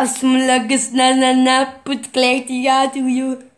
Asmulagus na na na put clarity ya to you.